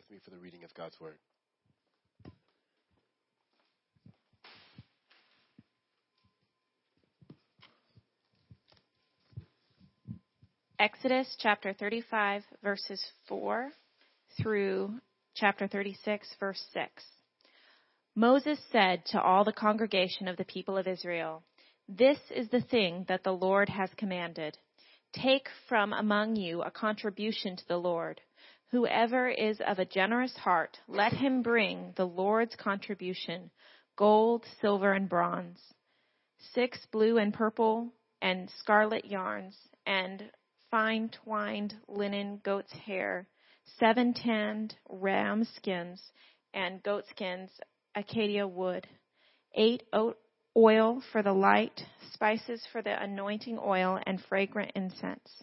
with me for the reading of God's Word. Exodus chapter 35, verses 4 through chapter 36, verse 6. Moses said to all the congregation of the people of Israel, This is the thing that the Lord has commanded. Take from among you a contribution to the Lord. Whoever is of a generous heart, let him bring the Lord's contribution gold, silver, and bronze, six blue and purple and scarlet yarns, and fine twined linen goat's hair, seven tanned ram skins, and goat skins, acacia wood, eight oil for the light, spices for the anointing oil, and fragrant incense,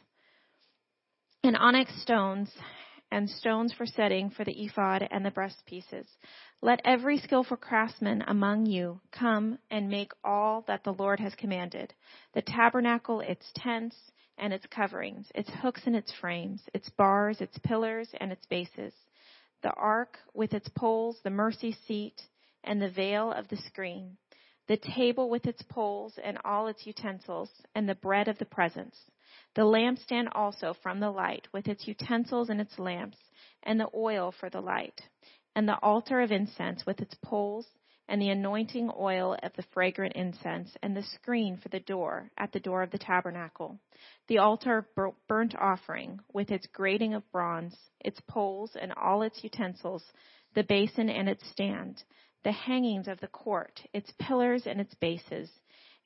and onyx stones and stones for setting for the ephod and the breast pieces. Let every skillful craftsman among you come and make all that the Lord has commanded the tabernacle, its tents, and its coverings, its hooks and its frames, its bars, its pillars, and its bases, the ark with its poles, the mercy seat, and the veil of the screen, the table with its poles and all its utensils, and the bread of the presence, the lampstand also from the light with its utensils and its lamps, and the oil for the light, and the altar of incense with its poles, and the anointing oil of the fragrant incense, and the screen for the door at the door of the tabernacle, the altar of burnt offering with its grating of bronze, its poles and all its utensils, the basin and its stand, the hangings of the court, its pillars and its bases,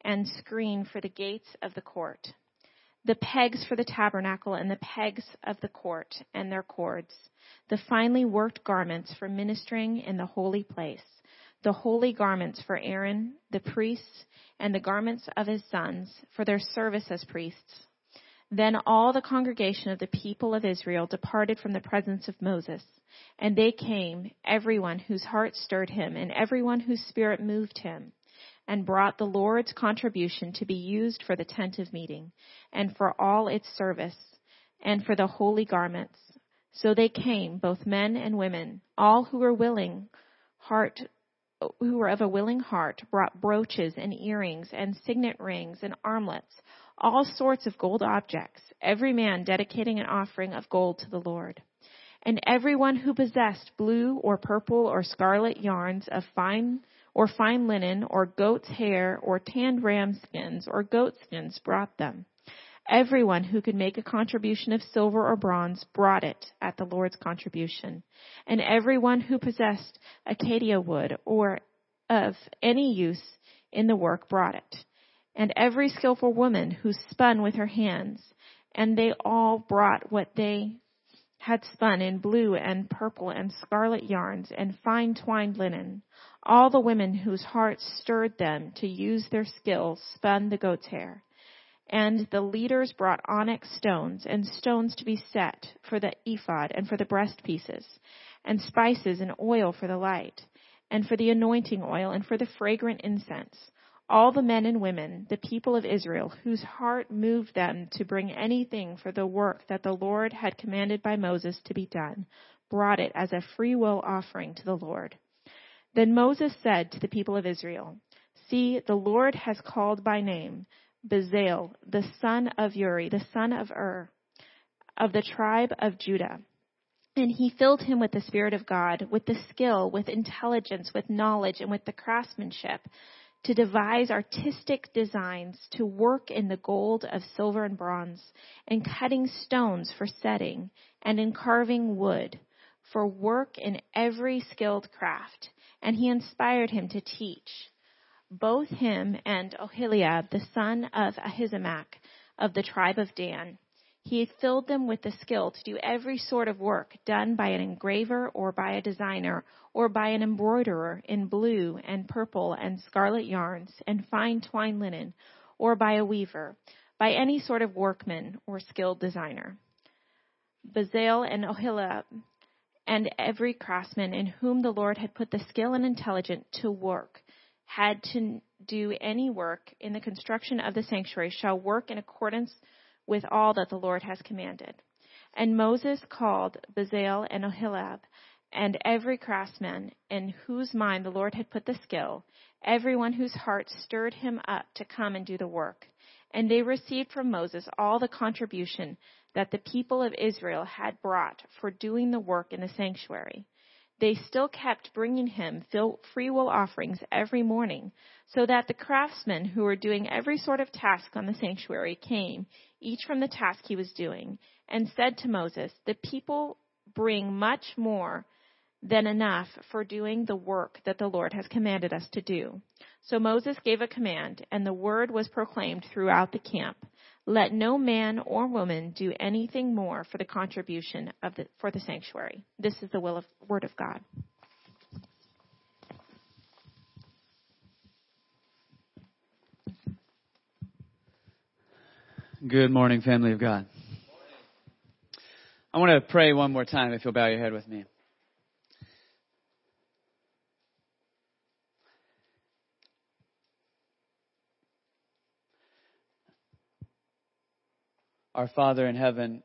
and screen for the gates of the court, the pegs for the tabernacle and the pegs of the court and their cords, the finely worked garments for ministering in the holy place, the holy garments for Aaron, the priests, and the garments of his sons for their service as priests. Then all the congregation of the people of Israel departed from the presence of Moses, and they came, everyone whose heart stirred him, and everyone whose spirit moved him, and brought the Lord's contribution to be used for the tent of meeting, and for all its service, and for the holy garments. So they came, both men and women, all who were willing, heart who were of a willing heart brought brooches and earrings and signet rings and armlets, all sorts of gold objects, every man dedicating an offering of gold to the Lord. And everyone who possessed blue or purple or scarlet yarns of fine or fine linen or goat's hair or tanned ram skins or goat skins brought them. Everyone who could make a contribution of silver or bronze brought it at the Lord's contribution. And everyone who possessed acacia wood or of any use in the work brought it. And every skillful woman who spun with her hands, and they all brought what they had spun in blue and purple and scarlet yarns and fine twined linen. All the women whose hearts stirred them to use their skill spun the goat's hair. And the leaders brought onyx stones and stones to be set for the ephod and for the breast pieces, and spices and oil for the light, and for the anointing oil and for the fragrant incense. All the men and women, the people of Israel, whose heart moved them to bring anything for the work that the Lord had commanded by Moses to be done, brought it as a freewill offering to the Lord. Then Moses said to the people of Israel, See, the Lord has called by name Bezalel, the son of Uri, the son of Hur, of the tribe of Judah. And he filled him with the Spirit of God, with the skill, with intelligence, with knowledge, and with the craftsmanship to devise artistic designs, to work in the gold of silver and bronze, in cutting stones for setting, and in carving wood, for work in every skilled craft. And he inspired him to teach both him and Oholiab, the son of Ahisamach of the tribe of Dan. He filled them with the skill to do every sort of work done by an engraver or by a designer or by an embroiderer in blue and purple and scarlet yarns and fine twine linen or by a weaver, by any sort of workman or skilled designer. Bezalel and Oholiab and every craftsman in whom the Lord had put the skill and intelligence to work had to do any work in the construction of the sanctuary shall work in accordance with all that the Lord has commanded. And Moses called Bezalel and Oholiab and every craftsman in whose mind the Lord had put the skill, everyone whose heart stirred him up to come and do the work. And they received from Moses all the contribution that the people of Israel had brought for doing the work in the sanctuary. They still kept bringing him free will offerings every morning, so that the craftsmen who were doing every sort of task on the sanctuary came, each from the task he was doing, and said to Moses, The people bring much more than enough for doing the work that the Lord has commanded us to do. So Moses gave a command, and the word was proclaimed throughout the camp. Let no man or woman do anything more for the contribution of the, for the sanctuary. This is the will of, word of God. Good morning, family of God. I want to pray one more time if you'll bow your head with me. Our Father in heaven,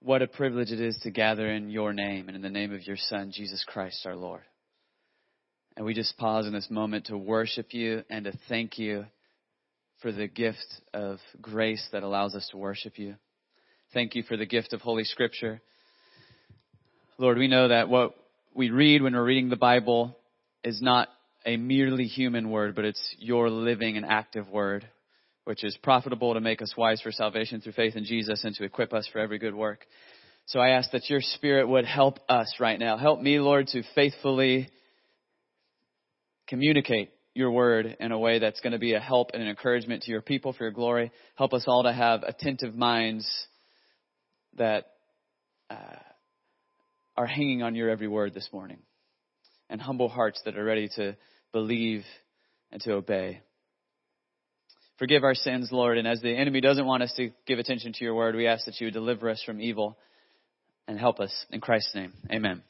what a privilege it is to gather in your name and in the name of your Son, Jesus Christ our Lord. And we just pause in this moment to worship you and to thank you for the gift of grace that allows us to worship you. Thank you for the gift of Holy Scripture. Lord, we know that what we read when we're reading the Bible is not a merely human word, but it's your living and active word which is profitable to make us wise for salvation through faith in Jesus and to equip us for every good work. So I ask that your spirit would help us right now. Help me, Lord, to faithfully communicate your word in a way that's going to be a help and an encouragement to your people for your glory. Help us all to have attentive minds that uh, are hanging on your every word this morning and humble hearts that are ready to believe and to obey. Forgive our sins, Lord. And as the enemy doesn't want us to give attention to your word, we ask that you would deliver us from evil and help us. In Christ's name, amen.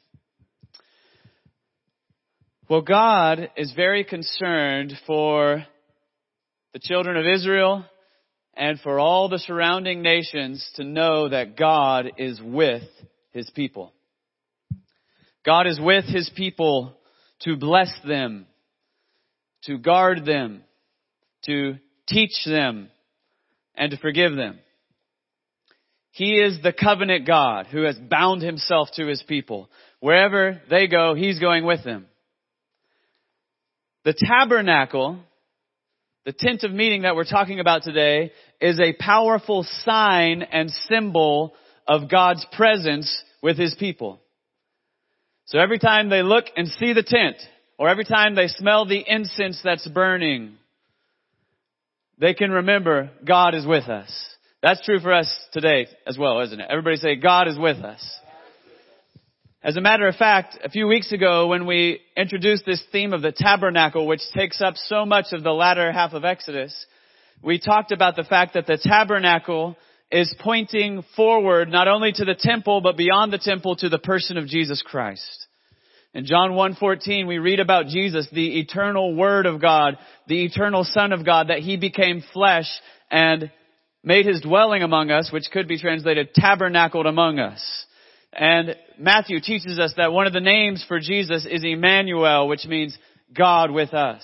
Well, God is very concerned for the children of Israel and for all the surrounding nations to know that God is with his people. God is with his people to bless them, to guard them, to teach them, and to forgive them. He is the covenant God who has bound himself to his people. Wherever they go, he's going with them. The tabernacle, the tent of meeting that we're talking about today, is a powerful sign and symbol of God's presence with his people. So every time they look and see the tent, or every time they smell the incense that's burning, they can remember God is with us. That's true for us today as well, isn't it? Everybody say, God is with us. As a matter of fact, a few weeks ago when we introduced this theme of the tabernacle, which takes up so much of the latter half of Exodus, we talked about the fact that the tabernacle is pointing forward not only to the temple, but beyond the temple to the person of Jesus Christ. In John 1:14 we read about Jesus, the eternal word of God, the eternal son of God that he became flesh and made his dwelling among us, which could be translated tabernacled among us. And Matthew teaches us that one of the names for Jesus is Emmanuel, which means God with us.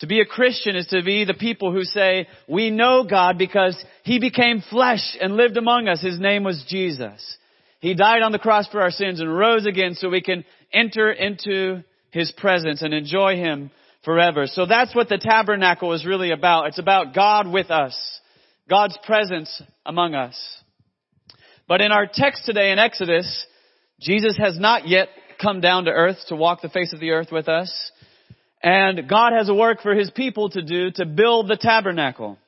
To be a Christian is to be the people who say, we know God because He became flesh and lived among us. His name was Jesus. He died on the cross for our sins and rose again so we can enter into His presence and enjoy Him forever. So that's what the tabernacle is really about. It's about God with us. God's presence among us. But in our text today in Exodus, Jesus has not yet come down to earth to walk the face of the earth with us. And God has a work for His people to do to build the tabernacle.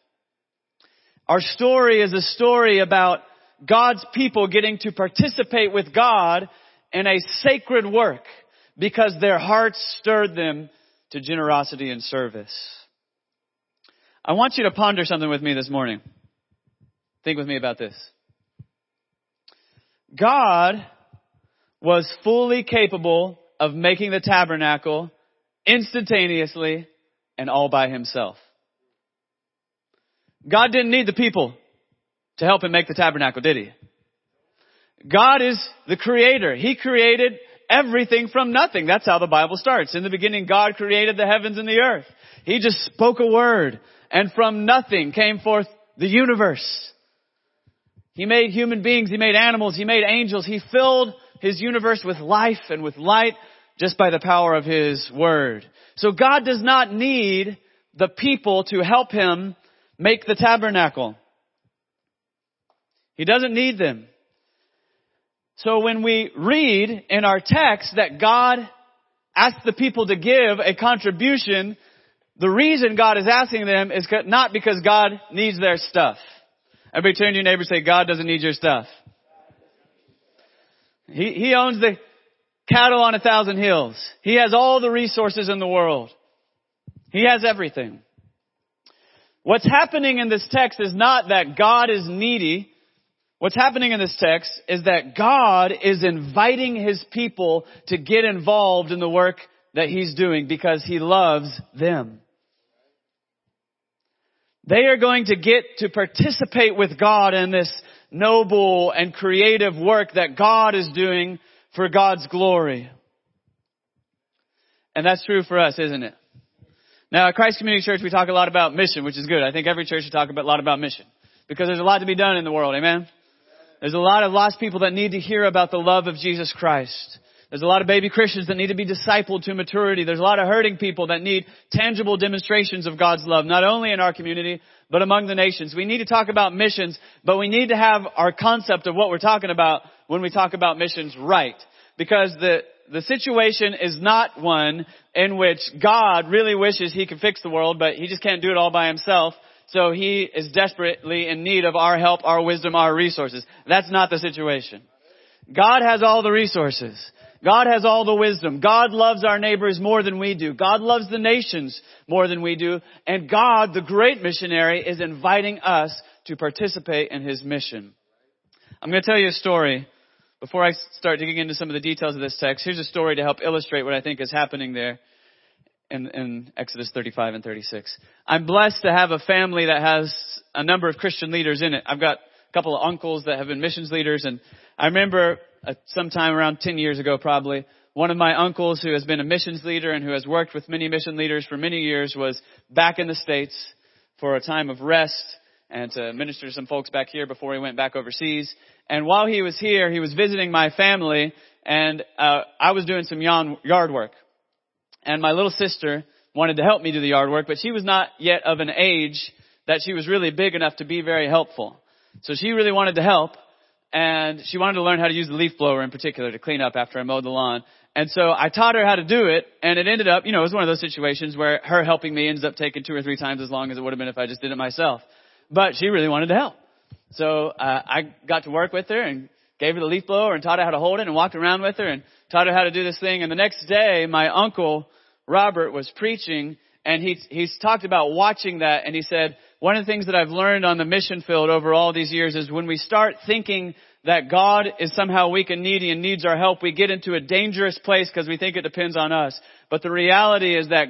Our story is a story about God's people getting to participate with God in a sacred work because their hearts stirred them to generosity and service. I want you to ponder something with me this morning. Think with me about this. God was fully capable of making the tabernacle instantaneously and all by himself. God didn't need the people to help him make the tabernacle, did he? God is the creator. He created everything from nothing. That's how the Bible starts. In the beginning, God created the heavens and the earth. He just spoke a word and from nothing came forth the universe. He made human beings, He made animals, He made angels. He filled His universe with life and with light just by the power of His Word. So God does not need the people to help Him make the tabernacle. He doesn't need them. So when we read in our text that God asked the people to give a contribution, the reason God is asking them is not because God needs their stuff. Everybody turn to your neighbor and say, God doesn't need your stuff. He, he owns the cattle on a thousand hills. He has all the resources in the world. He has everything. What's happening in this text is not that God is needy. What's happening in this text is that God is inviting His people to get involved in the work that He's doing because He loves them. They are going to get to participate with God in this noble and creative work that God is doing for God's glory. And that's true for us, isn't it? Now at Christ Community Church we talk a lot about mission, which is good. I think every church should talk a lot about mission. Because there's a lot to be done in the world, amen? There's a lot of lost people that need to hear about the love of Jesus Christ. There's a lot of baby Christians that need to be discipled to maturity. There's a lot of hurting people that need tangible demonstrations of God's love, not only in our community, but among the nations. We need to talk about missions, but we need to have our concept of what we're talking about when we talk about missions right. Because the, the situation is not one in which God really wishes He could fix the world, but He just can't do it all by Himself. So He is desperately in need of our help, our wisdom, our resources. That's not the situation. God has all the resources. God has all the wisdom. God loves our neighbors more than we do. God loves the nations more than we do. And God, the great missionary, is inviting us to participate in His mission. I'm going to tell you a story. Before I start digging into some of the details of this text, here's a story to help illustrate what I think is happening there in, in Exodus 35 and 36. I'm blessed to have a family that has a number of Christian leaders in it. I've got a couple of uncles that have been missions leaders and I remember uh, sometime around 10 years ago probably, one of my uncles who has been a missions leader and who has worked with many mission leaders for many years was back in the States for a time of rest and to minister to some folks back here before he went back overseas. And while he was here, he was visiting my family and uh, I was doing some yard work. And my little sister wanted to help me do the yard work, but she was not yet of an age that she was really big enough to be very helpful. So she really wanted to help and she wanted to learn how to use the leaf blower in particular to clean up after I mowed the lawn. And so I taught her how to do it, and it ended up, you know, it was one of those situations where her helping me ends up taking two or three times as long as it would have been if I just did it myself. But she really wanted to help. So uh, I got to work with her and gave her the leaf blower and taught her how to hold it and walked around with her and taught her how to do this thing. And the next day, my uncle Robert was preaching, and he he's talked about watching that, and he said one of the things that I've learned on the mission field over all these years is when we start thinking that God is somehow weak and needy and needs our help, we get into a dangerous place because we think it depends on us. But the reality is that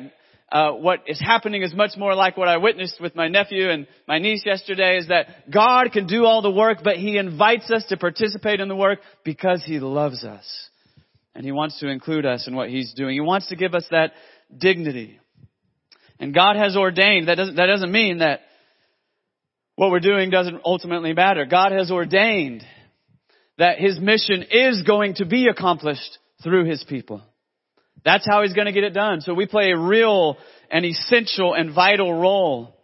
uh, what is happening is much more like what I witnessed with my nephew and my niece yesterday is that God can do all the work, but He invites us to participate in the work because He loves us. And He wants to include us in what He's doing. He wants to give us that dignity. And God has ordained, that doesn't, that doesn't mean that what we're doing doesn't ultimately matter. God has ordained that His mission is going to be accomplished through His people. That's how He's going to get it done. So we play a real and essential and vital role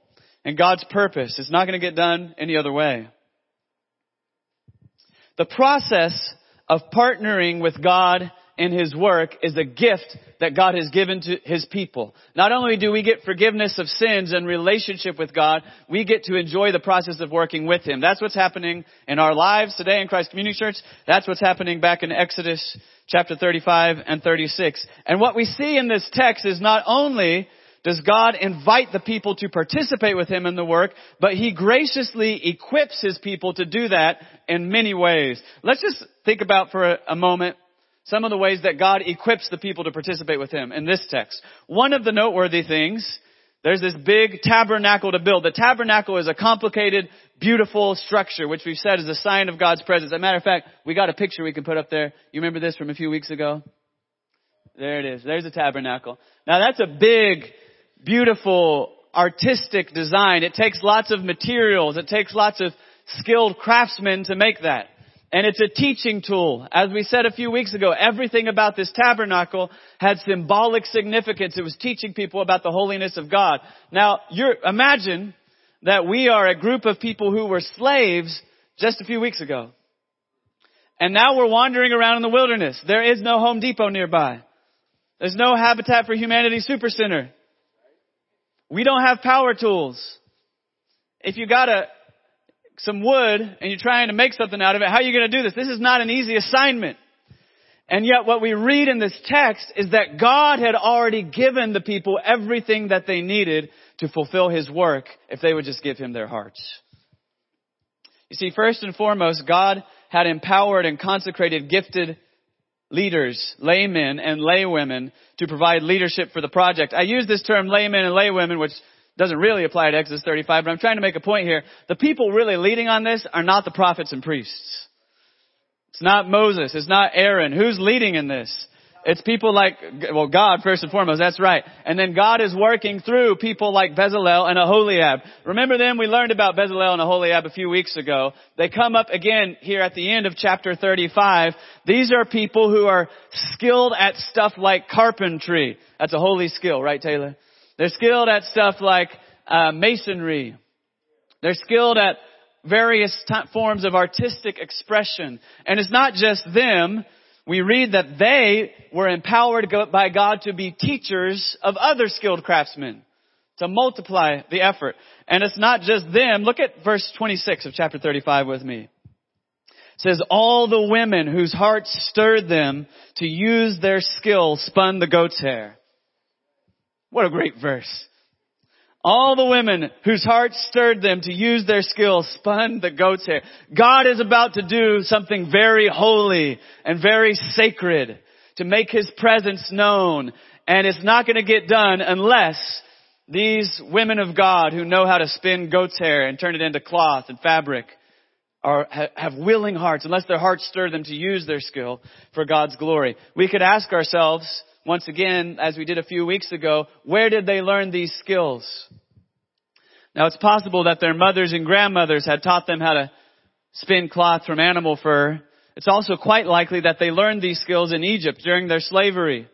in God's purpose. It's not going to get done any other way. The process of partnering with God in His work is a gift that God has given to His people. Not only do we get forgiveness of sins and relationship with God, we get to enjoy the process of working with Him. That's what's happening in our lives today in Christ Community Church. That's what's happening back in Exodus chapter 35 and 36. And what we see in this text is not only does God invite the people to participate with Him in the work, but He graciously equips His people to do that in many ways. Let's just think about for a, a moment some of the ways that God equips the people to participate with Him in this text. One of the noteworthy things, there's this big tabernacle to build. The tabernacle is a complicated, beautiful structure, which we've said is a sign of God's presence. As a matter of fact, we got a picture we can put up there. You remember this from a few weeks ago? There it is. There's a tabernacle. Now that's a big, beautiful, artistic design. It takes lots of materials. It takes lots of skilled craftsmen to make that. And it's a teaching tool. As we said a few weeks ago, everything about this tabernacle had symbolic significance. It was teaching people about the holiness of God. Now, imagine that we are a group of people who were slaves just a few weeks ago. And now we're wandering around in the wilderness. There is no Home Depot nearby. There's no Habitat for Humanity Supercenter. We don't have power tools. If you got a, some wood and you're trying to make something out of it, how are you going to do this? This is not an easy assignment. And yet what we read in this text is that God had already given the people everything that they needed to fulfill His work if they would just give Him their hearts. You see, first and foremost, God had empowered and consecrated gifted leaders, laymen and laywomen to provide leadership for the project. I use this term laymen and laywomen, which doesn't really apply to Exodus 35, but I'm trying to make a point here. The people really leading on this are not the prophets and priests. It's not Moses. It's not Aaron. Who's leading in this? It's people like, well, God first and foremost, that's right. And then God is working through people like Bezalel and Aholiab. Remember them? We learned about Bezalel and Aholiab a few weeks ago. They come up again here at the end of chapter 35. These are people who are skilled at stuff like carpentry. That's a holy skill, right, Taylor? They're skilled at stuff like uh, masonry. They're skilled at various t- forms of artistic expression. And it's not just them we read that they were empowered by God to be teachers of other skilled craftsmen, to multiply the effort. And it's not just them. Look at verse 26 of chapter 35 with me. It says, all the women whose hearts stirred them to use their skill spun the goat's hair. What a great verse. All the women whose hearts stirred them to use their skill spun the goat's hair. God is about to do something very holy and very sacred to make His presence known. And it's not going to get done unless these women of God who know how to spin goat's hair and turn it into cloth and fabric are, have willing hearts, unless their hearts stir them to use their skill for God's glory. We could ask ourselves, once again, as we did a few weeks ago, where did they learn these skills? Now it's possible that their mothers and grandmothers had taught them how to spin cloth from animal fur. It's also quite likely that they learned these skills in Egypt during their slavery.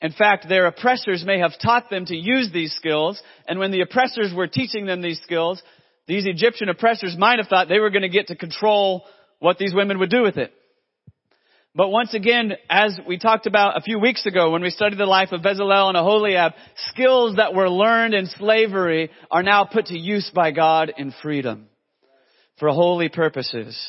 In fact, their oppressors may have taught them to use these skills, and when the oppressors were teaching them these skills, these Egyptian oppressors might have thought they were going to get to control what these women would do with it. But once again, as we talked about a few weeks ago when we studied the life of Bezalel and Aholiab, skills that were learned in slavery are now put to use by God in freedom for holy purposes.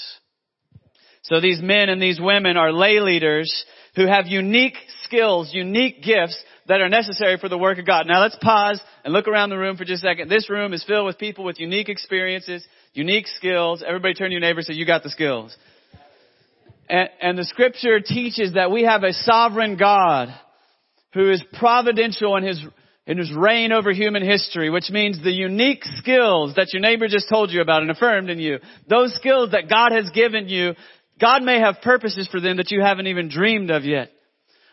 So these men and these women are lay leaders who have unique skills, unique gifts that are necessary for the work of God. Now let's pause and look around the room for just a second. This room is filled with people with unique experiences, unique skills. Everybody turn to your neighbor and say, you got the skills. And, and the scripture teaches that we have a sovereign God who is providential in his, in his reign over human history, which means the unique skills that your neighbor just told you about and affirmed in you, those skills that God has given you, God may have purposes for them that you haven't even dreamed of yet.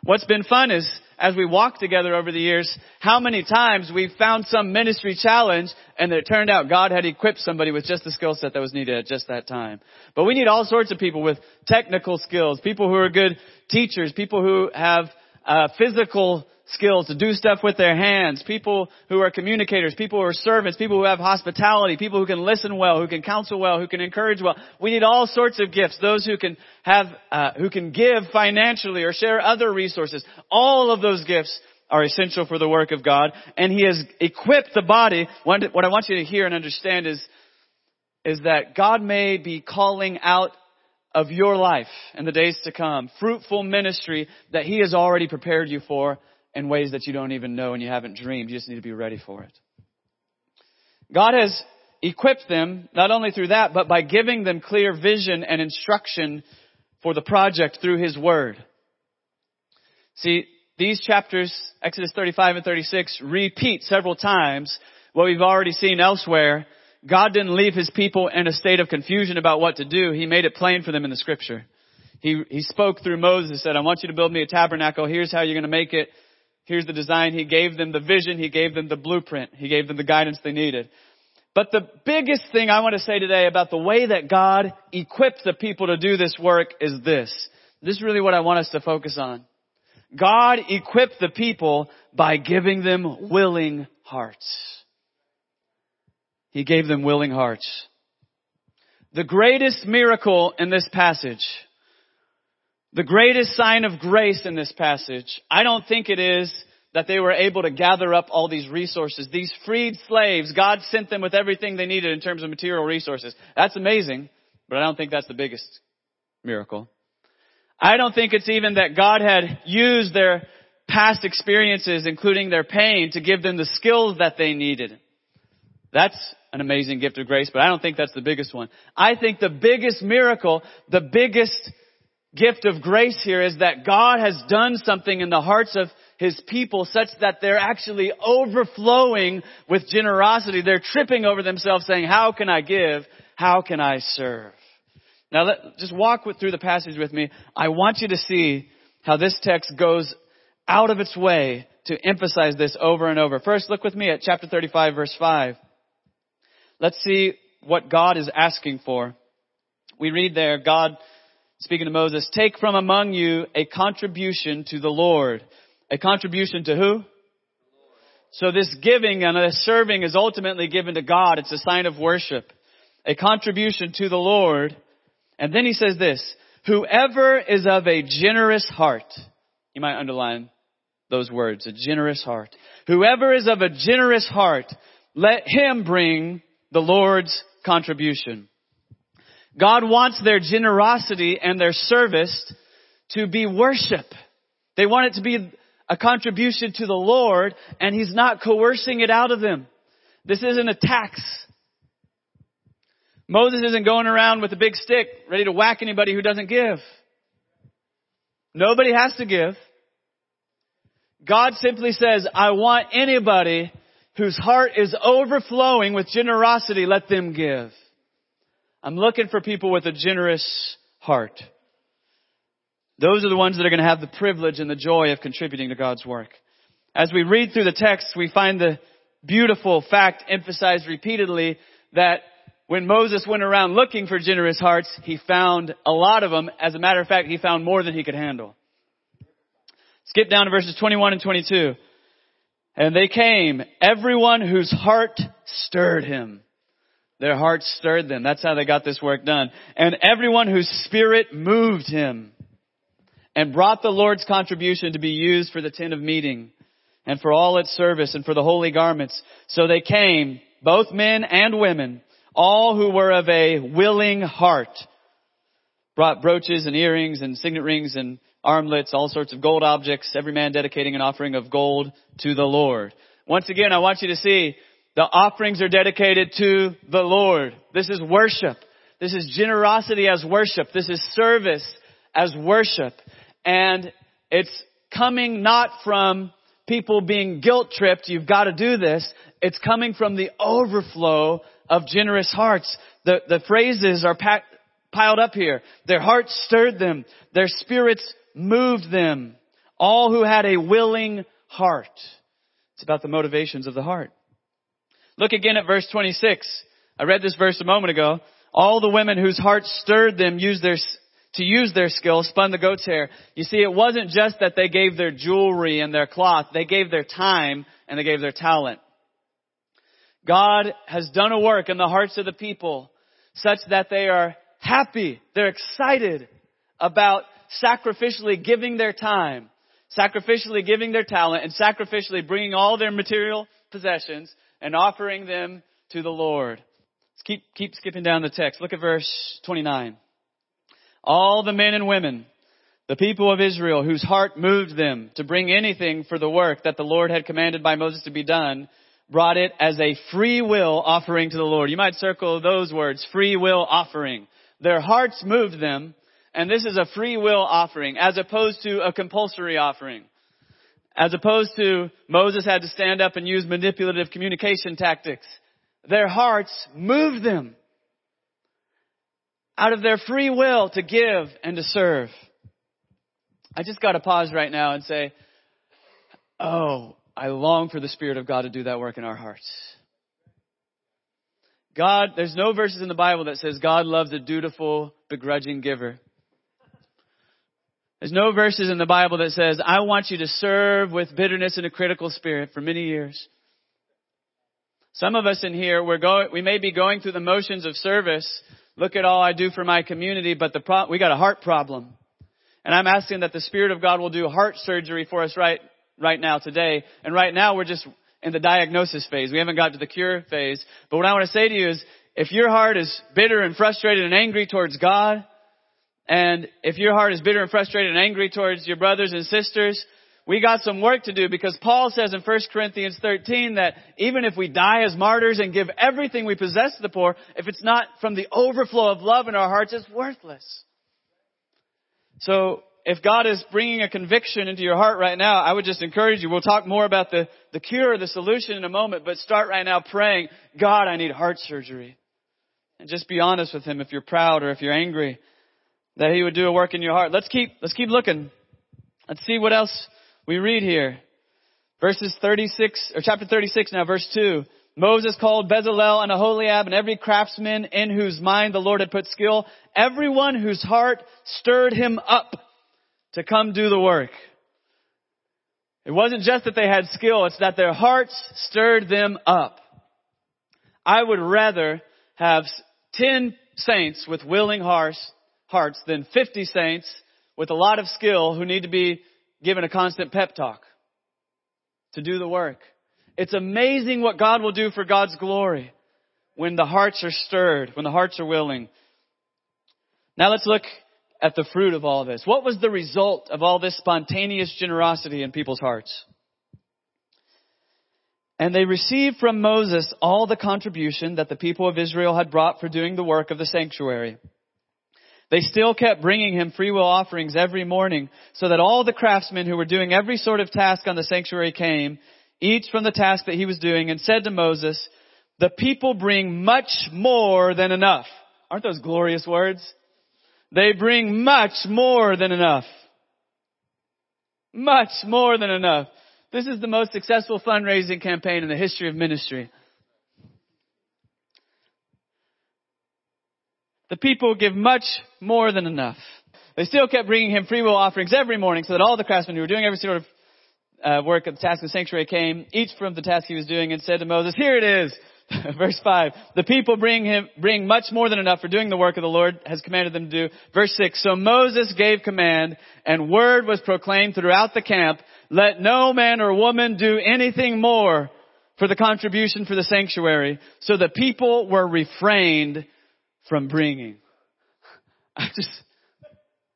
What's been fun is as we walk together over the years, how many times we've found some ministry challenge and it turned out God had equipped somebody with just the skill set that was needed at just that time. But we need all sorts of people with technical skills, people who are good teachers, people who have uh, physical skills to do stuff with their hands, people who are communicators, people who are servants, people who have hospitality, people who can listen well, who can counsel well, who can encourage well. We need all sorts of gifts. Those who can have, uh, who can give financially or share other resources. All of those gifts are essential for the work of God, and He has equipped the body. What I want you to hear and understand is, is that God may be calling out of your life in the days to come, fruitful ministry that He has already prepared you for in ways that you don't even know and you haven't dreamed. You just need to be ready for it. God has equipped them not only through that, but by giving them clear vision and instruction for the project through His Word. See, these chapters, Exodus 35 and 36, repeat several times what we've already seen elsewhere. God didn't leave His people in a state of confusion about what to do. He made it plain for them in the scripture. He, he spoke through Moses, said, I want you to build me a tabernacle. Here's how you're going to make it. Here's the design. He gave them the vision. He gave them the blueprint. He gave them the guidance they needed. But the biggest thing I want to say today about the way that God equipped the people to do this work is this. This is really what I want us to focus on. God equipped the people by giving them willing hearts. He gave them willing hearts. The greatest miracle in this passage, the greatest sign of grace in this passage, I don't think it is that they were able to gather up all these resources. These freed slaves, God sent them with everything they needed in terms of material resources. That's amazing, but I don't think that's the biggest miracle. I don't think it's even that God had used their past experiences, including their pain, to give them the skills that they needed. That's an amazing gift of grace, but I don't think that's the biggest one. I think the biggest miracle, the biggest gift of grace here is that God has done something in the hearts of his people such that they're actually overflowing with generosity. They're tripping over themselves saying, how can I give? How can I serve? Now let, just walk with, through the passage with me. I want you to see how this text goes out of its way to emphasize this over and over. First, look with me at chapter 35 verse 5. Let's see what God is asking for. We read there, God speaking to Moses, take from among you a contribution to the Lord. A contribution to who? So this giving and this serving is ultimately given to God. It's a sign of worship. A contribution to the Lord. And then he says this, whoever is of a generous heart, you might underline those words, a generous heart. Whoever is of a generous heart, let him bring the Lord's contribution. God wants their generosity and their service to be worship. They want it to be a contribution to the Lord and He's not coercing it out of them. This isn't a tax. Moses isn't going around with a big stick ready to whack anybody who doesn't give. Nobody has to give. God simply says, I want anybody whose heart is overflowing with generosity, let them give. I'm looking for people with a generous heart. Those are the ones that are going to have the privilege and the joy of contributing to God's work. As we read through the text, we find the beautiful fact emphasized repeatedly that when Moses went around looking for generous hearts, he found a lot of them. As a matter of fact, he found more than he could handle. Skip down to verses 21 and 22. And they came, everyone whose heart stirred him. Their hearts stirred them. That's how they got this work done. And everyone whose spirit moved him and brought the Lord's contribution to be used for the tent of meeting and for all its service and for the holy garments. So they came, both men and women, all who were of a willing heart, brought brooches and earrings and signet rings and armlets, all sorts of gold objects, every man dedicating an offering of gold to the Lord. Once again, I want you to see the offerings are dedicated to the Lord. This is worship. This is generosity as worship. This is service as worship. And it's coming not from people being guilt tripped, you've got to do this. It's coming from the overflow of generous hearts. The, the phrases are piled up here. Their hearts stirred them. Their spirits moved them. All who had a willing heart. It's about the motivations of the heart. Look again at verse 26. I read this verse a moment ago. All the women whose hearts stirred them used their to use their skill, spun the goat's hair. You see, it wasn't just that they gave their jewelry and their cloth, they gave their time and they gave their talent. God has done a work in the hearts of the people such that they are happy, they're excited about sacrificially giving their time, sacrificially giving their talent, and sacrificially bringing all their material possessions and offering them to the Lord. Let's keep, keep skipping down the text. Look at verse 29 all the men and women, the people of Israel whose heart moved them to bring anything for the work that the Lord had commanded by Moses to be done, brought it as a free will offering to the Lord. You might circle those words, free will offering. Their hearts moved them, and this is a free will offering as opposed to a compulsory offering. As opposed to Moses had to stand up and use manipulative communication tactics. Their hearts moved them. out of their free will to give and to serve. I just got to pause right now and say, oh, I long for the Spirit of God to do that work in our hearts. God, there's no verses in the Bible that says God loves a dutiful, begrudging giver. There's no verses in the Bible that says, I want you to serve with bitterness and a critical spirit for many years. Some of us in here, we're going, we may be going through the motions of service. Look at all I do for my community, but the pro- we got a heart problem. And I'm asking that the Spirit of God will do heart surgery for us right, right now today. And right now we're just in the diagnosis phase. We haven't got to the cure phase. But what I want to say to you is, if your heart is bitter and frustrated and angry towards God, and if your heart is bitter and frustrated and angry towards your brothers and sisters, we got some work to do because Paul says in 1 Corinthians 13 that even if we die as martyrs and give everything we possess to the poor, if it's not from the overflow of love in our hearts, it's worthless. So if God is bringing a conviction into your heart right now, I would just encourage you. We'll talk more about the, the cure the solution in a moment, but start right now praying, God, I need heart surgery. And just be honest with Him if you're proud or if you're angry, that He would do a work in your heart. Let's keep, let's keep looking. Let's see what else we read here. Verses 36, or chapter 36 now, verse 2. Moses called Bezalel and Aholiab and every craftsman in whose mind the Lord had put skill, everyone whose heart stirred him up to come do the work. It wasn't just that they had skill, it's that their hearts stirred them up. I would rather have 10 saints with willing hearts, hearts than 50 saints with a lot of skill who need to be given a constant pep talk to do the work. It's amazing what God will do for God's glory when the hearts are stirred, when the hearts are willing. Now let's look at the fruit of all this. What was the result of all this spontaneous generosity in people's hearts? And they received from Moses all the contribution that the people of Israel had brought for doing the work of the sanctuary. They still kept bringing him free will offerings every morning so that all the craftsmen who were doing every sort of task on the sanctuary came, each from the task that he was doing and said to Moses, the people bring much more than enough. Aren't those glorious words? They bring much more than enough. Much more than enough. This is the most successful fundraising campaign in the history of ministry. The people give much more than enough. They still kept bringing him free will offerings every morning so that all the craftsmen who were doing every sort of uh, work at the task of the sanctuary came, each from the task he was doing, and said to Moses, here it is. Verse 5, the people bring him, bring much more than enough for doing the work of the Lord has commanded them to do. Verse 6, so Moses gave command and word was proclaimed throughout the camp, let no man or woman do anything more for the contribution for the sanctuary. So the people were refrained from bringing. I just,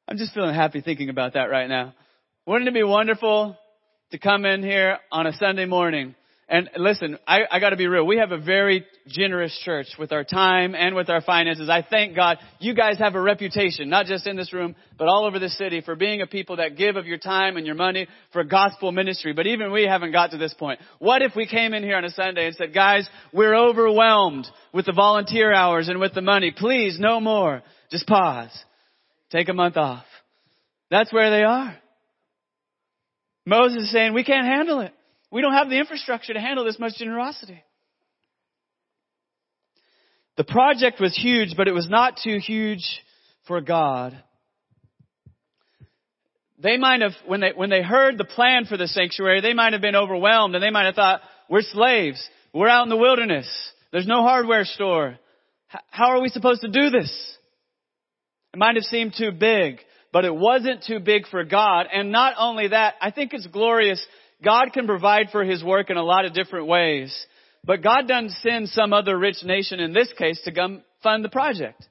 I'm just feeling happy thinking about that right now. Wouldn't it be wonderful to come in here on a Sunday morning and listen, I, I gotta be real. We have a very generous church with our time and with our finances. I thank God you guys have a reputation, not just in this room, but all over the city for being a people that give of your time and your money for gospel ministry. But even we haven't got to this point. What if we came in here on a Sunday and said, guys, we're overwhelmed with the volunteer hours and with the money. Please, no more. Just pause. Take a month off. That's where they are. Moses is saying, we can't handle it. We don't have the infrastructure to handle this much generosity. The project was huge, but it was not too huge for God. They might have, when they, when they heard the plan for the sanctuary, they might have been overwhelmed and they might have thought, we're slaves. We're out in the wilderness. There's no hardware store. How are we supposed to do this? It might have seemed too big, but it wasn't too big for God. And not only that, I think it's glorious God can provide for His work in a lot of different ways. But God doesn't send some other rich nation in this case to come fund the project.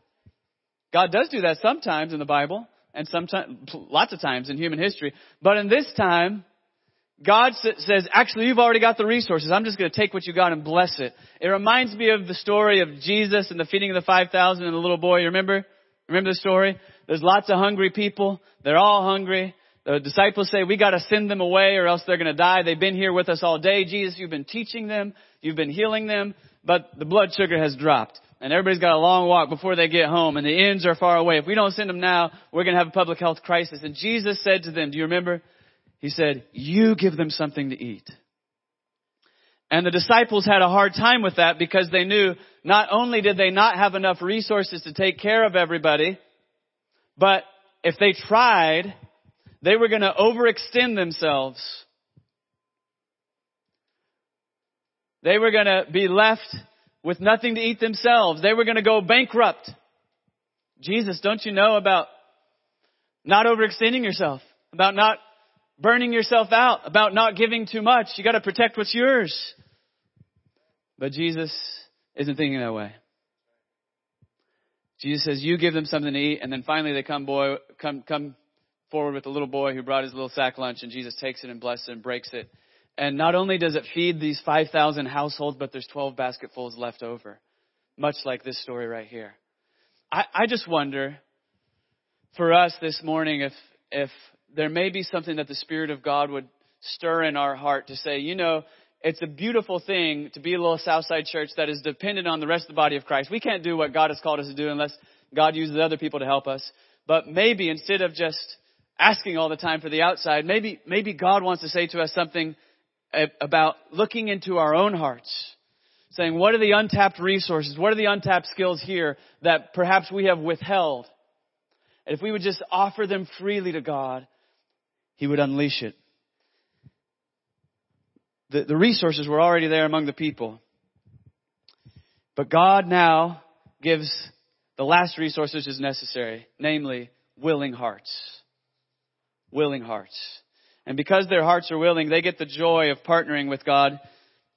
God does do that sometimes in the Bible and sometimes, lots of times in human history. But in this time, God says, actually, you've already got the resources. I'm just going to take what you got and bless it. It reminds me of the story of Jesus and the feeding of the 5,000 and the little boy. You remember? Remember the story? There's lots of hungry people. They're all hungry. The disciples say, we gotta send them away or else they're gonna die. They've been here with us all day. Jesus, you've been teaching them. You've been healing them. But the blood sugar has dropped. And everybody's got a long walk before they get home and the ends are far away. If we don't send them now, we're gonna have a public health crisis. And Jesus said to them, do you remember? He said, you give them something to eat. And the disciples had a hard time with that because they knew not only did they not have enough resources to take care of everybody, but if they tried, they were going to overextend themselves. They were going to be left with nothing to eat themselves. They were going to go bankrupt. Jesus, don't you know about not overextending yourself? About not burning yourself out? About not giving too much? You gotta protect what's yours. But Jesus isn't thinking that way. Jesus says, you give them something to eat, and then finally they come boy, come, come forward with the little boy who brought his little sack lunch, and Jesus takes it and blesses it and breaks it. And not only does it feed these 5,000 households, but there's 12 basketfuls left over. Much like this story right here. I, I just wonder, for us this morning, if, if there may be something that the Spirit of God would stir in our heart to say, you know, it's a beautiful thing to be a little Southside church that is dependent on the rest of the body of Christ. We can't do what God has called us to do unless God uses other people to help us. But maybe instead of just asking all the time for the outside, maybe, maybe God wants to say to us something about looking into our own hearts. Saying, what are the untapped resources? What are the untapped skills here that perhaps we have withheld? And if we would just offer them freely to God, He would unleash it the, the resources were already there among the people. But God now gives the last resource which is necessary, namely willing hearts. Willing hearts. And because their hearts are willing, they get the joy of partnering with God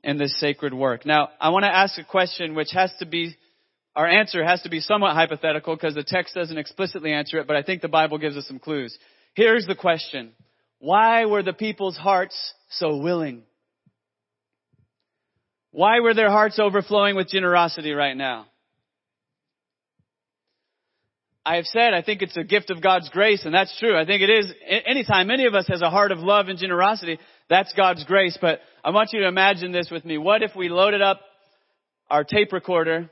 in this sacred work. Now, I want to ask a question which has to be, our answer has to be somewhat hypothetical because the text doesn't explicitly answer it, but I think the Bible gives us some clues. Here's the question. Why were the people's hearts so willing? Why were their hearts overflowing with generosity right now? I have said I think it's a gift of God's grace, and that's true. I think it is. Anytime any of us has a heart of love and generosity, that's God's grace. But I want you to imagine this with me. What if we loaded up our tape recorder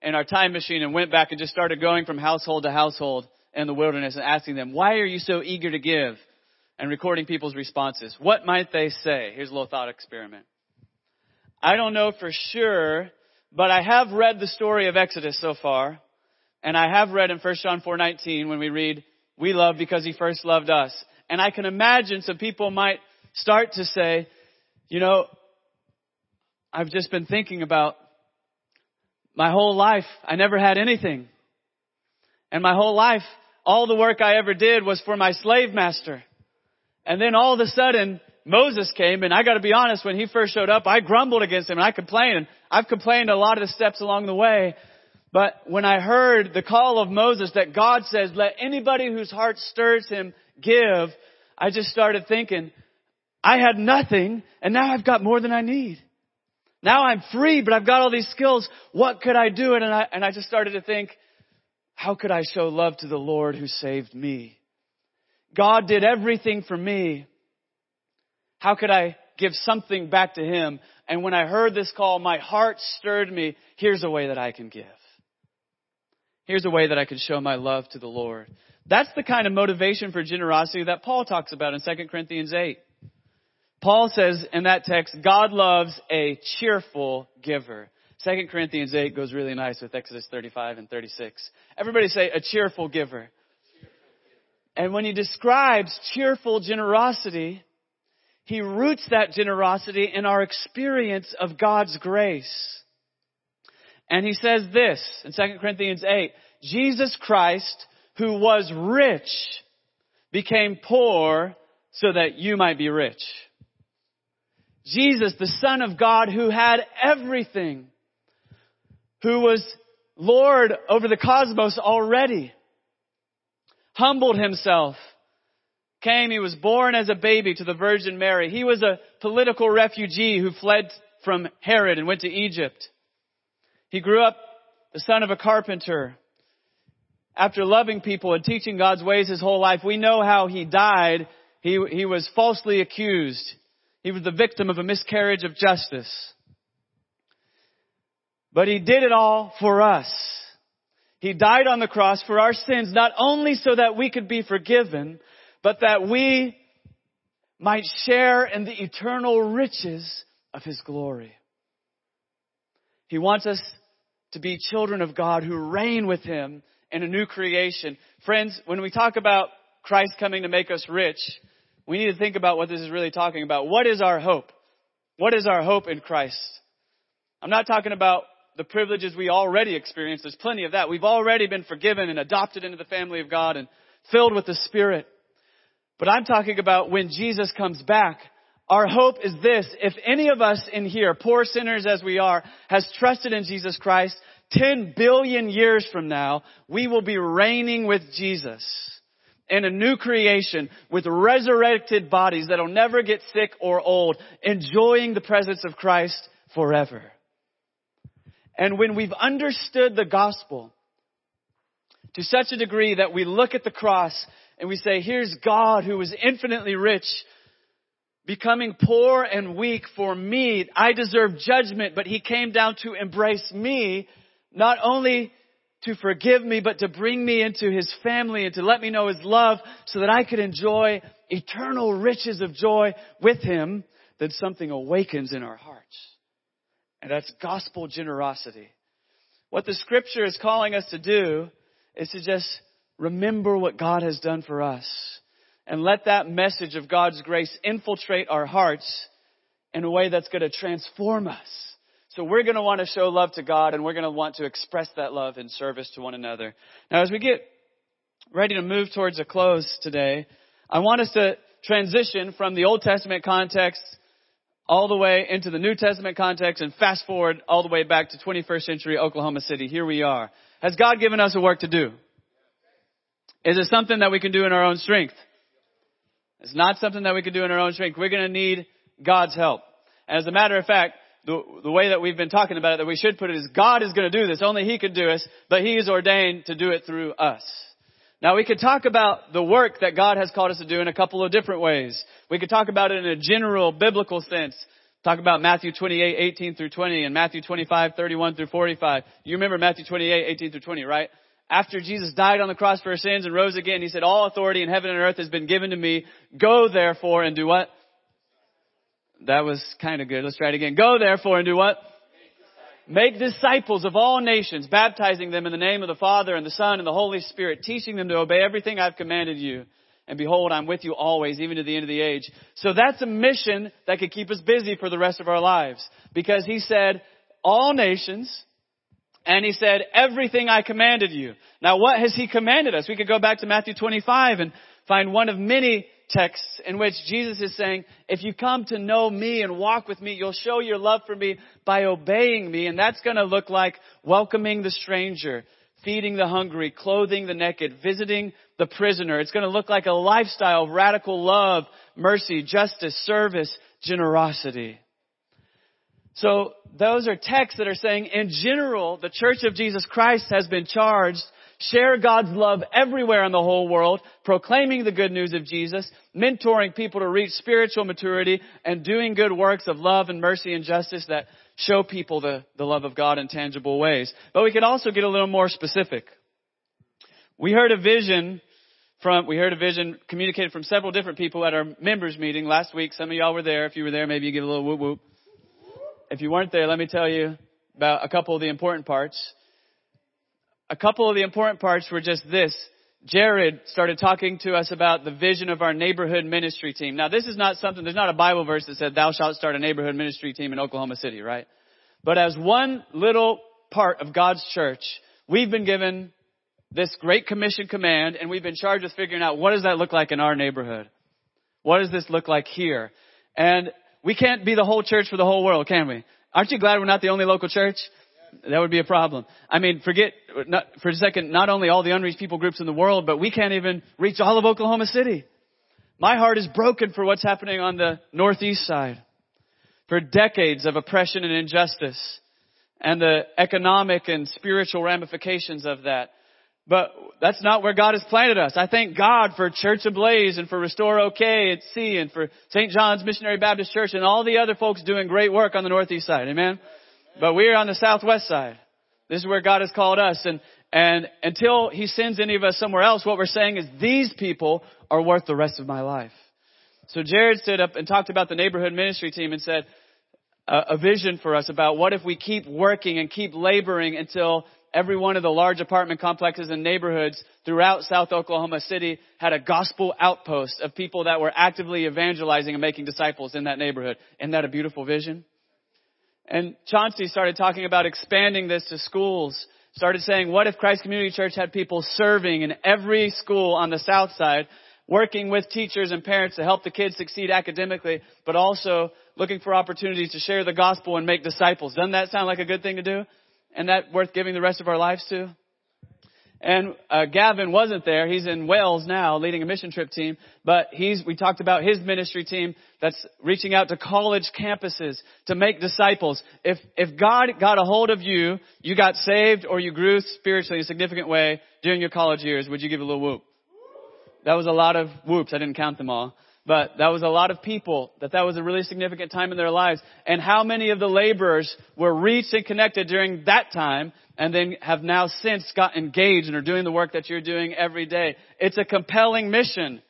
and our time machine and went back and just started going from household to household in the wilderness and asking them, why are you so eager to give? And recording people's responses. What might they say? Here's a little thought experiment. I don't know for sure, but I have read the story of Exodus so far, and I have read in 1 John 4:19 when we read, "We love because he first loved us." And I can imagine some people might start to say, you know, I've just been thinking about my whole life, I never had anything. And my whole life, all the work I ever did was for my slave master. And then all of a sudden, Moses came, and I gotta be honest, when he first showed up, I grumbled against him, and I complained, and I've complained a lot of the steps along the way. But when I heard the call of Moses that God says, let anybody whose heart stirs him give, I just started thinking, I had nothing, and now I've got more than I need. Now I'm free, but I've got all these skills. What could I do? And I, and I just started to think, how could I show love to the Lord who saved me? God did everything for me. How could I give something back to him? And when I heard this call, my heart stirred me. Here's a way that I can give. Here's a way that I can show my love to the Lord. That's the kind of motivation for generosity that Paul talks about in 2 Corinthians 8. Paul says in that text, God loves a cheerful giver. 2 Corinthians 8 goes really nice with Exodus 35 and 36. Everybody say a cheerful giver. And when he describes cheerful generosity, he roots that generosity in our experience of God's grace. And he says this in 2 Corinthians 8, Jesus Christ, who was rich, became poor so that you might be rich. Jesus, the Son of God, who had everything, who was Lord over the cosmos already, humbled himself came, he was born as a baby to the Virgin Mary. He was a political refugee who fled from Herod and went to Egypt. He grew up the son of a carpenter. After loving people and teaching God's ways his whole life, we know how he died. He, he was falsely accused. He was the victim of a miscarriage of justice. But he did it all for us. He died on the cross for our sins, not only so that we could be forgiven, but that we might share in the eternal riches of His glory. He wants us to be children of God who reign with Him in a new creation. Friends, when we talk about Christ coming to make us rich, we need to think about what this is really talking about. What is our hope? What is our hope in Christ? I'm not talking about the privileges we already experience. There's plenty of that. We've already been forgiven and adopted into the family of God and filled with the Spirit. But I'm talking about when Jesus comes back. Our hope is this. If any of us in here, poor sinners as we are, has trusted in Jesus Christ, 10 billion years from now, we will be reigning with Jesus in a new creation with resurrected bodies that'll never get sick or old, enjoying the presence of Christ forever. And when we've understood the gospel to such a degree that we look at the cross and we say, here's God who is infinitely rich, becoming poor and weak for me. I deserve judgment, but he came down to embrace me, not only to forgive me, but to bring me into his family and to let me know his love so that I could enjoy eternal riches of joy with him, then something awakens in our hearts. And that's gospel generosity. What the scripture is calling us to do is to just remember what God has done for us and let that message of God's grace infiltrate our hearts in a way that's going to transform us. So we're going to want to show love to God and we're going to want to express that love in service to one another. Now as we get ready to move towards a close today, I want us to transition from the Old Testament context all the way into the New Testament context and fast forward all the way back to 21st century Oklahoma City. Here we are. Has God given us a work to do? Is it something that we can do in our own strength? It's not something that we can do in our own strength. We're going to need God's help. As a matter of fact, the, the way that we've been talking about it, that we should put it is God is going to do this. Only He can do this, but He is ordained to do it through us. Now we could talk about the work that God has called us to do in a couple of different ways. We could talk about it in a general biblical sense. Talk about Matthew 28, 18 through 20 and Matthew 25, 31 through 45. You remember Matthew 28, 18 through 20, right? After Jesus died on the cross for our sins and rose again, He said, all authority in heaven and earth has been given to me. Go therefore and do what? That was kind of good. Let's try it again. Go therefore and do what? Make disciples of all nations, baptizing them in the name of the Father and the Son and the Holy Spirit, teaching them to obey everything I've commanded you. And behold, I'm with you always, even to the end of the age. So that's a mission that could keep us busy for the rest of our lives. Because he said, all nations, and he said, everything I commanded you. Now what has he commanded us? We could go back to Matthew 25 and find one of many texts in which Jesus is saying, if you come to know me and walk with me, you'll show your love for me by obeying me. And that's going to look like welcoming the stranger, feeding the hungry, clothing the naked, visiting the prisoner. It's going to look like a lifestyle of radical love, mercy, justice, service, generosity. So those are texts that are saying in general, the church of Jesus Christ has been charged share God's love everywhere in the whole world, proclaiming the good news of Jesus, mentoring people to reach spiritual maturity, and doing good works of love and mercy and justice that show people the, the love of God in tangible ways. But we could also get a little more specific. We heard a vision from, we heard a vision communicated from several different people at our members meeting last week. Some of y'all were there. If you were there, maybe you give a little whoop whoop. If you weren't there, let me tell you about a couple of the important parts a couple of the important parts were just this. Jared started talking to us about the vision of our neighborhood ministry team. Now this is not something, there's not a Bible verse that said thou shalt start a neighborhood ministry team in Oklahoma City, right? But as one little part of God's church, we've been given this great commission command and we've been charged with figuring out what does that look like in our neighborhood? What does this look like here? And we can't be the whole church for the whole world, can we? Aren't you glad we're not the only local church? That would be a problem. I mean, forget not, for a second, not only all the unreached people groups in the world, but we can't even reach all of Oklahoma City. My heart is broken for what's happening on the northeast side. For decades of oppression and injustice and the economic and spiritual ramifications of that. But that's not where God has planted us. I thank God for Church Ablaze and for Restore OK at Sea and for St. John's Missionary Baptist Church and all the other folks doing great work on the northeast side. Amen. But we're on the southwest side. This is where God has called us. And, and until He sends any of us somewhere else, what we're saying is these people are worth the rest of my life. So Jared stood up and talked about the neighborhood ministry team and said, a, vision for us about what if we keep working and keep laboring until every one of the large apartment complexes and neighborhoods throughout South Oklahoma City had a gospel outpost of people that were actively evangelizing and making disciples in that neighborhood. Isn't that a beautiful vision? And Chauncey started talking about expanding this to schools. Started saying, what if Christ Community Church had people serving in every school on the south side, working with teachers and parents to help the kids succeed academically, but also looking for opportunities to share the gospel and make disciples. Doesn't that sound like a good thing to do? and that worth giving the rest of our lives to? And uh, Gavin wasn't there. He's in Wales now, leading a mission trip team. But he's we talked about his ministry team that's reaching out to college campuses to make disciples. If if God got a hold of you, you got saved or you grew spiritually in a significant way during your college years, would you give a little whoop? That was a lot of whoops. I didn't count them all. But that was a lot of people that that was a really significant time in their lives. And how many of the laborers were reached and connected during that time and then have now since got engaged and are doing the work that you're doing every day. It's a compelling mission.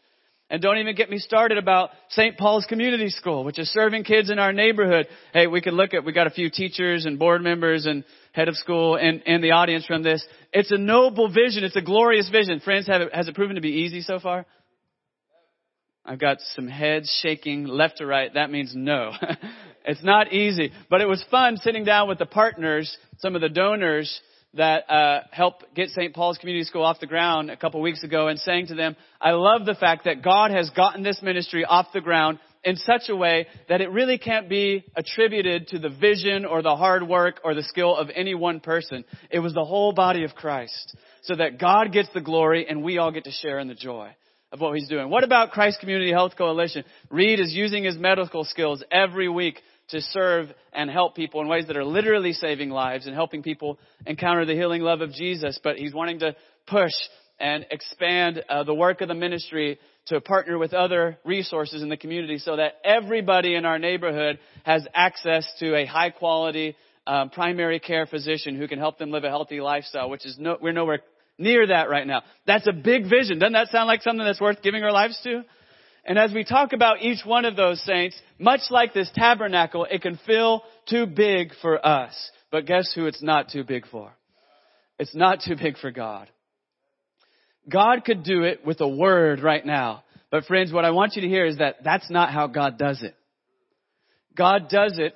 And don't even get me started about St. Paul's Community School, which is serving kids in our neighborhood. Hey, we can look at, we got a few teachers and board members and head of school and, and the audience from this. It's a noble vision. It's a glorious vision. Friends, have it, has it proven to be easy so far? I've got some heads shaking left to right. That means no. it's not easy. But it was fun sitting down with the partners, some of the donors that uh, helped get St. Paul's Community School off the ground a couple weeks ago and saying to them, I love the fact that God has gotten this ministry off the ground in such a way that it really can't be attributed to the vision or the hard work or the skill of any one person. It was the whole body of Christ so that God gets the glory and we all get to share in the joy of what he's doing. What about Christ Community Health Coalition? Reed is using his medical skills every week to serve and help people in ways that are literally saving lives and helping people encounter the healing love of Jesus. But he's wanting to push and expand uh, the work of the ministry to partner with other resources in the community so that everybody in our neighborhood has access to a high quality um, primary care physician who can help them live a healthy lifestyle, which is no, we're nowhere near that right now. That's a big vision. Doesn't that sound like something that's worth giving our lives to? And as we talk about each one of those saints, much like this tabernacle, it can feel too big for us. But guess who it's not too big for? It's not too big for God. God could do it with a word right now. But friends, what I want you to hear is that that's not how God does it. God does it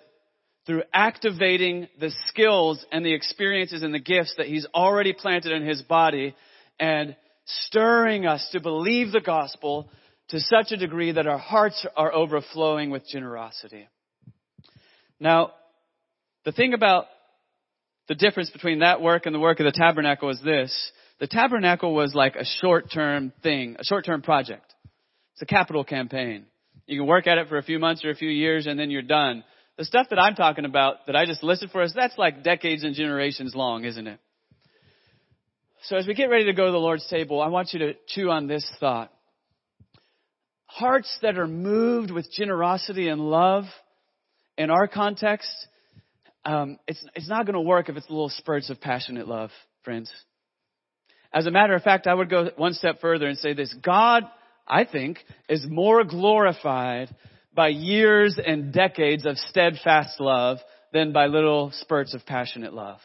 through activating the skills and the experiences and the gifts that He's already planted in His body and stirring us to believe the gospel to such a degree that our hearts are overflowing with generosity. Now, the thing about the difference between that work and the work of the tabernacle is this. The tabernacle was like a short-term thing, a short-term project. It's a capital campaign. You can work at it for a few months or a few years and then you're done. The stuff that I'm talking about that I just listed for us, that's like decades and generations long, isn't it? So as we get ready to go to the Lord's table, I want you to chew on this thought. Hearts that are moved with generosity and love in our context, um, it's, it's not going to work if it's little spurts of passionate love, friends. As a matter of fact, I would go one step further and say this. God, I think, is more glorified by years and decades of steadfast love than by little spurts of passionate love.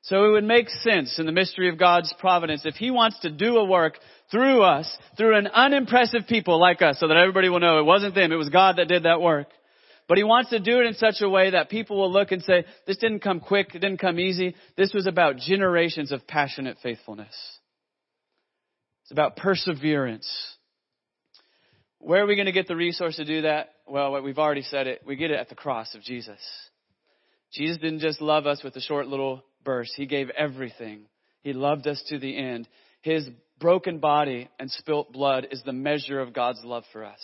So it would make sense in the mystery of God's providence if He wants to do a work through us, through an unimpressive people like us, so that everybody will know it wasn't them, it was God that did that work. But He wants to do it in such a way that people will look and say, this didn't come quick, it didn't come easy. This was about generations of passionate faithfulness. It's about perseverance. Where are we going to get the resource to do that? Well, we've already said it. We get it at the cross of Jesus. Jesus didn't just love us with a short little burst. He gave everything. He loved us to the end. His broken body and spilt blood is the measure of God's love for us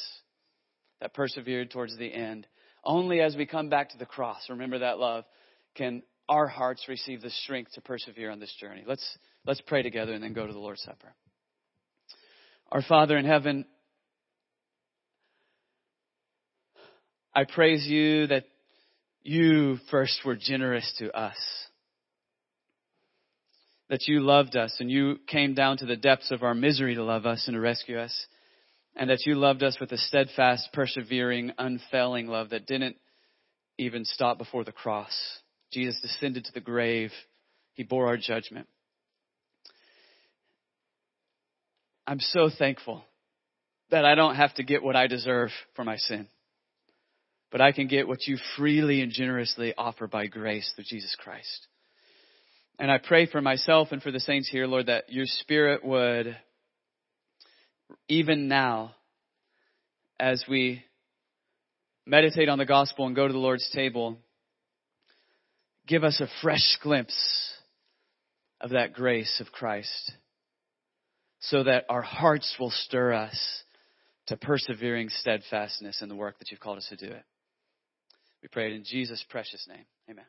that persevered towards the end. Only as we come back to the cross, remember that love, can our hearts receive the strength to persevere on this journey. Let's Let's pray together and then go to the Lord's Supper. Our Father in heaven, I praise you that you first were generous to us. That you loved us and you came down to the depths of our misery to love us and to rescue us. And that you loved us with a steadfast, persevering, unfailing love that didn't even stop before the cross. Jesus descended to the grave. He bore our judgment. I'm so thankful that I don't have to get what I deserve for my sin, but I can get what you freely and generously offer by grace through Jesus Christ. And I pray for myself and for the saints here, Lord, that your spirit would, even now, as we meditate on the gospel and go to the Lord's table, give us a fresh glimpse of that grace of Christ so that our hearts will stir us to persevering steadfastness in the work that you've called us to do it. We pray it in Jesus' precious name. Amen.